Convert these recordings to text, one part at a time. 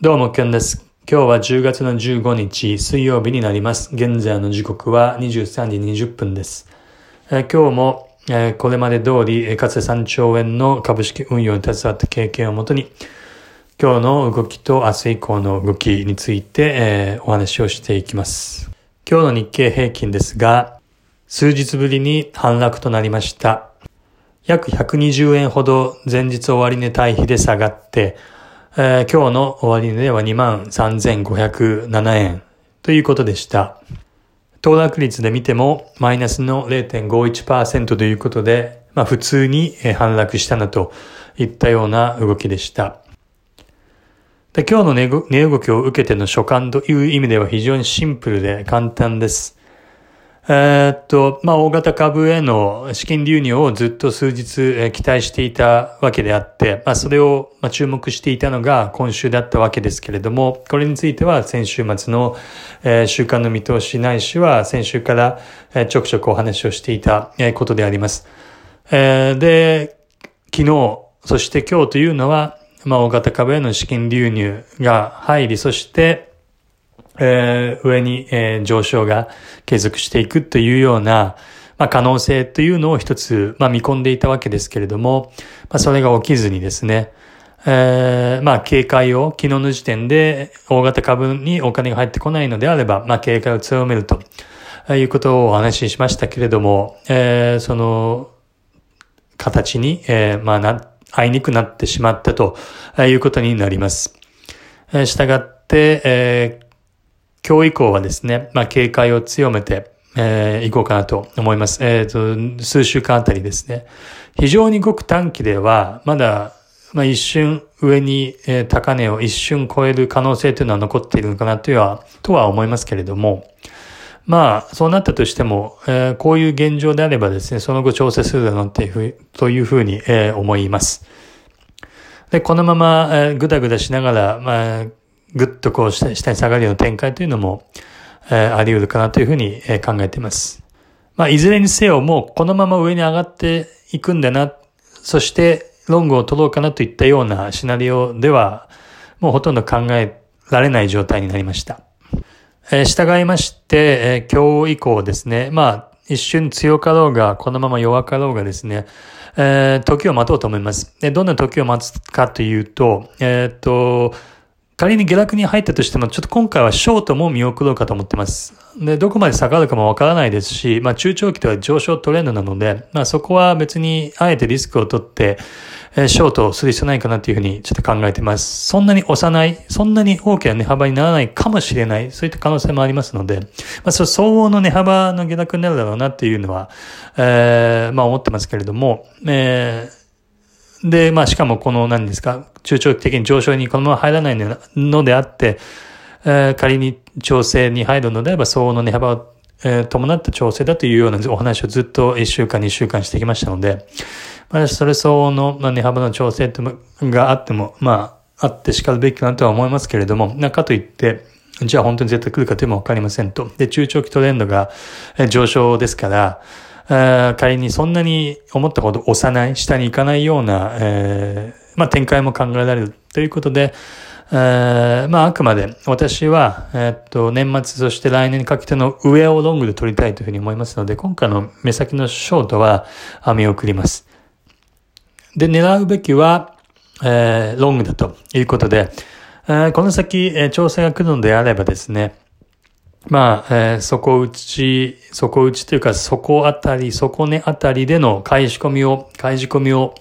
どうも、きょんです。今日は10月の15日水曜日になります。現在の時刻は23時20分です。えー今日も、えーこれまで通り、かつて3兆円の株式運用に携わった経験をもとに、今日の動きと明日以降の動きについて、えーお話をしていきます。今日の日経平均ですが、数日ぶりに反落となりました。約120円ほど前日終わり値対比で下がって、えー今日の終値では23,507円ということでした。騰落率で見てもマイナスの0.51%ということで、まあ普通に反落したなといったような動きでした。で今日の値動きを受けての所感という意味では非常にシンプルで簡単です。えーっと、まあ、大型株への資金流入をずっと数日、えー期待していたわけであって、まあ、それを、まあ、注目していたのが今週だったわけですけれども、これについては先週末の、えー週間の見通しないしは先週から、えーちょくちょくお話をしていた、えーことであります。えーで、昨日、そして今日というのは、まあ、大型株への資金流入が入り、そして、えー上に、えー上昇が継続していくというような、まあ、可能性というのを一つ、まあ、見込んでいたわけですけれども、まあ、それが起きずにですね、えーまあ、警戒を昨日の時点で大型株にお金が入ってこないのであれば、まあ、警戒を強めるということをお話ししましたけれども、えーその、形に、えーまあな、あいにくなってしまったということになります。えー、したがって、えー今日以降はですね、まあ、警戒を強めて、えー、いこうかなと思います。えっ、と、数週間あたりですね。非常にごく短期では、まだ、まあ、一瞬上に、えー高値を一瞬超える可能性というのは残っているのかなというは、とは思いますけれども、まあ、そうなったとしても、えーこういう現状であればですね、その後調整するだろうっていうふうというふうに、えー思います。で、このまま、えーぐだぐだしながら、まあ、ぐっとこう下下に下がるような展開というのも、えーあり得るかなというふうに、えー考えています。まあ、いずれにせよ、もうこのまま上に上がっていくんだな、そしてロングを取ろうかなといったようなシナリオでは、もうほとんど考えられない状態になりました。えー従いまして、えー今日以降ですね、まあ、一瞬強かろうが、このまま弱かろうがですね、えー時を待とうと思います。で、どんな時を待つかというと、えーっと、仮に下落に入ったとしても、ちょっと今回はショートも見送ろうかと思ってます。で、どこまで下がるかもわからないですし、まあ中長期では上昇トレンドなので、まあそこは別にあえてリスクを取って、えーショートをする必要ないかなというふうにちょっと考えてます。そんなに押さない、そんなに大きな値幅にならないかもしれない、そういった可能性もありますので、まあその相応の値幅の下落になるだろうなっていうのは、えーまあ思ってますけれども、えーで、まあ、しかもこの何ですか、中長期的に上昇にこのまま入らないのであって、えー仮に調整に入るのであれば、相応の値幅を、えー伴った調整だというようなお話をずっと1週間、2週間してきましたので、まあ、それ相応のまあ値幅の調整があっても、まあ、あって叱るべきかなとは思いますけれども、なんかといって、じゃあ本当に絶対来るかというのもわかりませんと。で、中長期トレンドが上昇ですから、えー仮にそんなに思ったほど押さない、下に行かないような、えーまあ展開も考えられるということで、えーまああくまで私は、えーっと、年末そして来年にかけての上をロングで取りたいというふうに思いますので、今回の目先のショートは見送ります。で、狙うべきは、えーロングだということで、えーこの先、えー調整が来るのであればですね、まあ、えー底打ち、底打ちというか、底あたり、底根あたりでの買い仕込みを、買い仕込みを、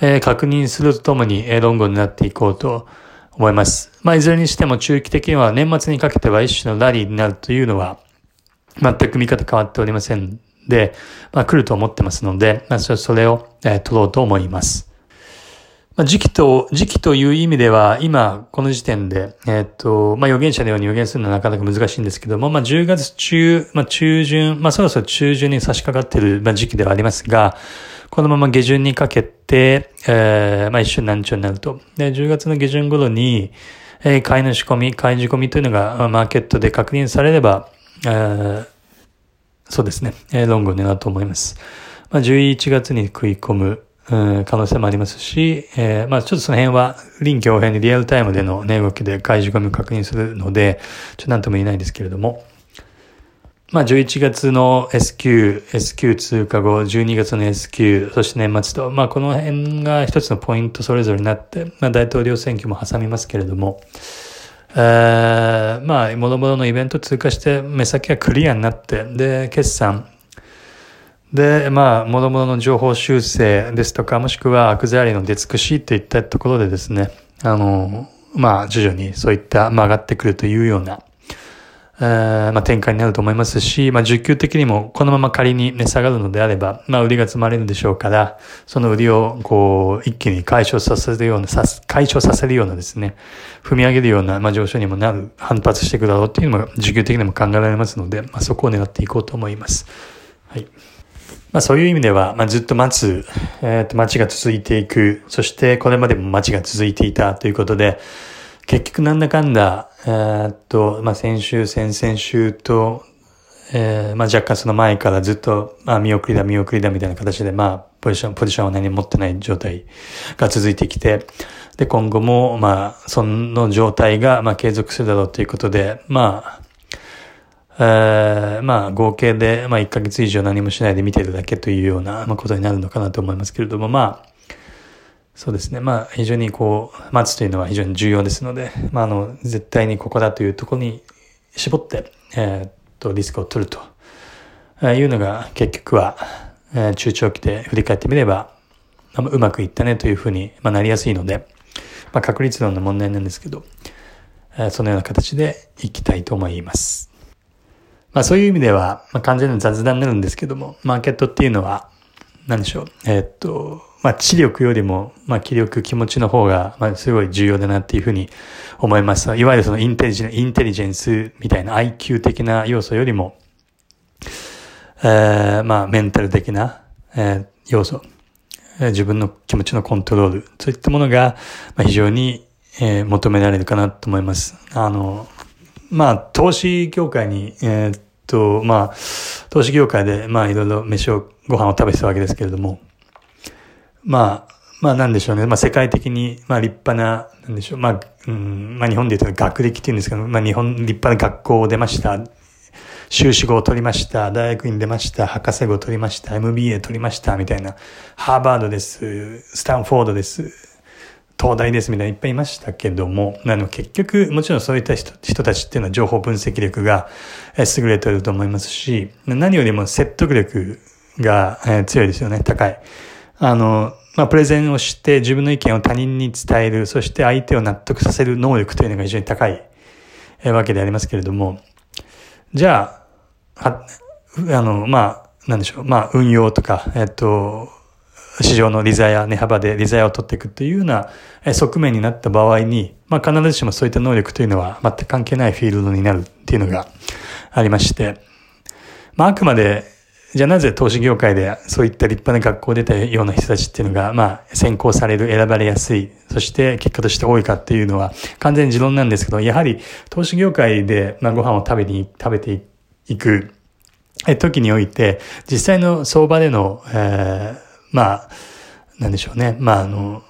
えー確認するとともに、えーロングになっていこうと思います。まあ、いずれにしても中期的には年末にかけては一種のラリーになるというのは、全く見方変わっておりませんで、まあ、来ると思ってますので、まあ、そそれを、えー取ろうと思います。まあ、時期と、時期という意味では、今、この時点で、えっと、まあ、予言者のように予言するのはなかなか難しいんですけども、まあ、10月中、まあ、中旬、まあ、そろそろ中旬に差し掛かっている、まあ、時期ではありますが、このまま下旬にかけて、えー、まあ、一瞬難聴になると。で、10月の下旬頃に、えー買いの仕込み、買い仕込みというのが、マーケットで確認されれば、えーそうですね、えーロングを狙うと思います。まあ、11月に食い込む、うん、可能性もありますし、えー、まあちょっとその辺は臨機応変にリアルタイムでの値動きで買い仕込みを確認するので、ちょっとなんとも言えないんですけれども、まあ11月の S q S q 通過後、12月の S q そして年末と、まあこの辺が一つのポイントそれぞれになって、まあ大統領選挙も挟みますけれども、えー、まあ、もろもろのイベント通過して、目先がクリアになって、で、決算、で、まあ、もろもろの情報修正ですとか、もしくは悪材料の出尽くしといったところでですね、あの、まあ、徐々にそういった曲がってくるというような、えー、まあ、展開になると思いますし、まあ、需給的にもこのまま仮に値下がるのであれば、まあ、売りが積まれるでしょうから、その売りを、こう、一気に解消させるような、解消させるようなですね、踏み上げるような、まあ、上昇にもなる、反発していくだろうっていうのも、需給的にも考えられますので、まあ、そこを狙っていこうと思います。はい。まあそういう意味では、まあずっと待つ、えっ、ー、と、待ちが続いていく、そしてこれまでも待ちが続いていたということで、結局なんだかんだ、えー、っと、まあ、先週、先々週と、えー、まあ、若干その前からずっと、まあ、見送りだ、見送りだみたいな形で、まあ、ポジション、ポジションは何も持ってない状態が続いてきて、で、今後も、まあ、その状態が、まあ、継続するだろうということで、まあ、えー、まあ、合計で、まあ、1ヶ月以上何もしないで見てるだけというような、まあ、ことになるのかなと思いますけれども、まあ、そうですね。まあ、非常にこう、待つというのは非常に重要ですので、まあ、あの、絶対にここだというところに絞って、えー、っと、リスクを取ると、えー、いうのが結局は、えー、中長期で振り返ってみれば、うまくいったねというふうに、まあ、なりやすいので、まあ、確率論の問題なんですけど、えー、そのような形でいきたいと思います。まあ、そういう意味では、まあ、完全な雑談になるんですけども、マーケットっていうのは、何でしょう、えー、っと、まあ、知力よりも、まあ、気力、気持ちの方が、まあ、すごい重要だなっていうふうに思います。いわゆるそのインテリジェンインテリジェンスみたいな IQ 的な要素よりも、えー、まあ、メンタル的な、えー、要素、えー、自分の気持ちのコントロール、そういったものが、まあ、非常に、えー、求められるかなと思います。あの、まあ、投資業界に、えー、と、まあ、投資業界で、まあ、いろいろ飯を、ご飯を食べてたわけですけれども、まあ、まあなんでしょうね。まあ世界的に、まあ立派な、なんでしょう。まあ、うん、まあ日本で言うと学歴っていうんですけど、まあ日本、立派な学校を出ました。修士号を取りました。大学院出ました。博士号を取りました。MBA 取りました。みたいな。ハーバードです。スタンフォードです。東大ですみたいないっぱいいましたけども、あの結局、もちろんそういった人人たちっていうのは情報分析力が優れていると思いますし、何よりも説得力が強いですよね、高い。あの、まあ、プレゼンをして自分の意見を他人に伝える、そして相手を納得させる能力というのが非常に高いわけでありますけれども、じゃあ、あの、まあ、なんでしょう、まあ、運用とか、えっと、市場の利ザヤ、値幅で利ザヤを取っていくというような側面になった場合に、まあ、必ずしもそういった能力というのは全く関係ないフィールドになるっていうのがありまして、まあ、あくまでじゃあなぜ投資業界でそういった立派な学校を出たような人たちっていうのが、まあ、選考される、選ばれやすい、そして結果として多いかっていうのは完全に持論なんですけど、やはり投資業界で、まあ、ご飯を食べに、食べていく時において、実際の相場での、えー、まあ、なんでしょうね。まあ、あの、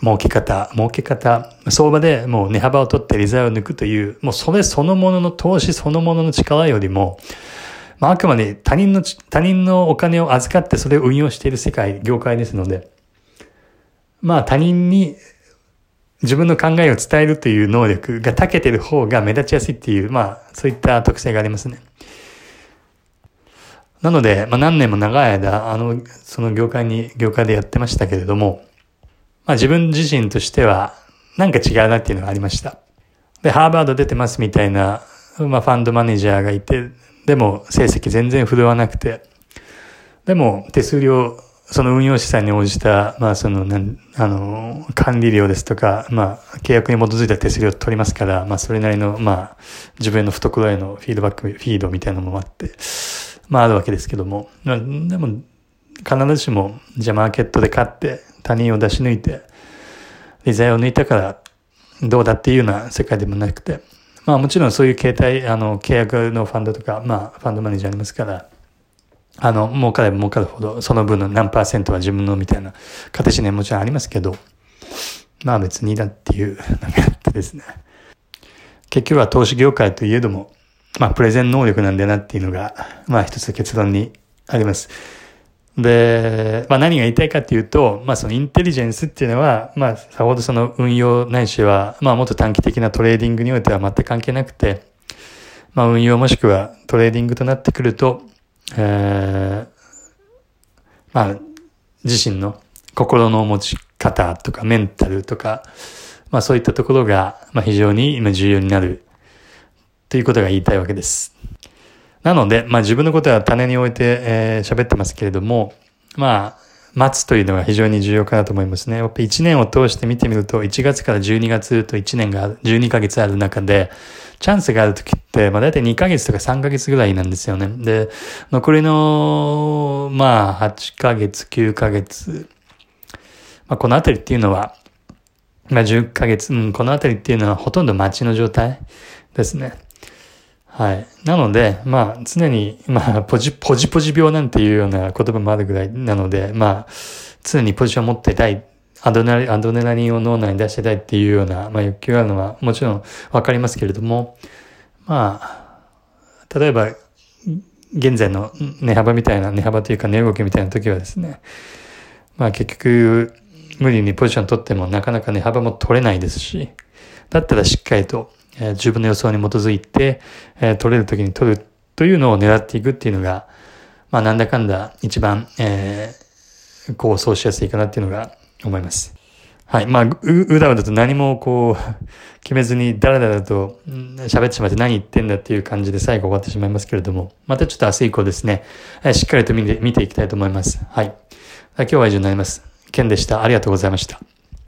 儲け方、儲け方、相場でもう値幅を取って利材を抜くという、もうそれそのものの投資そのものの力よりも、まあ、あくまで他人の、他人のお金を預かってそれを運用している世界、業界ですので、まあ他人に自分の考えを伝えるという能力が長けてる方が目立ちやすいっていう、まあそういった特性がありますね。なので、まあ何年も長い間、あの、その業界に、業界でやってましたけれども、まあ自分自身としては、なんか違うなっていうのがありました。で、ハーバード出てますみたいな、まあファンドマネージャーがいて、でも成績全然振るわなくて、でも手数料、その運用資産に応じた、まあその、あの、管理料ですとか、まあ契約に基づいた手数料を取りますから、まあそれなりの、まあ自分の懐へのフィードバック、フィードみたいなのもあって、まああるわけですけども、まあ、でも必ずしも、じゃあマーケットで買って他人を出し抜いて、利材を抜いたからどうだっていうような世界でもなくて、まあもちろんそういう形態、あの、契約のファンドとか、まあファンドマネージャーありますから、あの、儲かれば儲かるほど、その分の何パーセントは自分のみたいな形ね、もちろんありますけど、まあ別にだっていうのがあってですね。結局は投資業界といえども、まあプレゼン能力なんだなっていうのが、まあ一つの結論にあります。で、まあ何が言いたいかっていうと、まあそのインテリジェンスっていうのは、まあさほどその運用ないしは、まあもっと短期的なトレーディングにおいては全く関係なくて、まあ運用もしくはトレーディングとなってくると、えー、まあ自身の心の持ち方とかメンタルとか、まあそういったところが、まあ非常に今重要になるということが言いたいわけです。なので、まあ自分のことは棚に置いて喋、えー、ってますけれども、まあ、待つというのが非常に重要かなと思いますね。やっぱ1年を通して見てみると、1月から12月と1年が12ヶ月ある中で、チャンスがある時って、まあ大体2ヶ月とか3ヶ月ぐらいなんですよね。で、残りの、まあ8ヶ月、9ヶ月、まあこのあたりっていうのは、まあ10ヶ月、うん、このあたりっていうのはほとんど待ちの状態ですね。はい。なので、まあ、常に、まあ、ポジ、ポジポジ病なんていうような言葉もあるぐらいなので、まあ、常にポジションを持ってたい、アドネラアドネラリンを脳内に出してたいっていうような、まあ、欲求があるのはもちろんわかりますけれども、まあ、例えば、現在の値幅みたいな、値幅というか値動きみたいな時はですね、まあ結局、無理にポジション取ってもなかなか値幅も取れないですし、だったらしっかりとえー、自分の予想に基づいて、えー、取れる時に取るというのを狙っていくっていうのが、まあなんだかんだ一番、えー、構想しやすいかなっていうのが思います。はい。まあ、う、うだうだと何もこう、決めずにだらだらと喋ってしまって何言ってんだっていう感じで最後終わってしまいますけれども、またちょっと明日以降ですね、え、しっかりと見て、見ていきたいと思います。はい。今日は以上になります。ケンでした。ありがとうございました。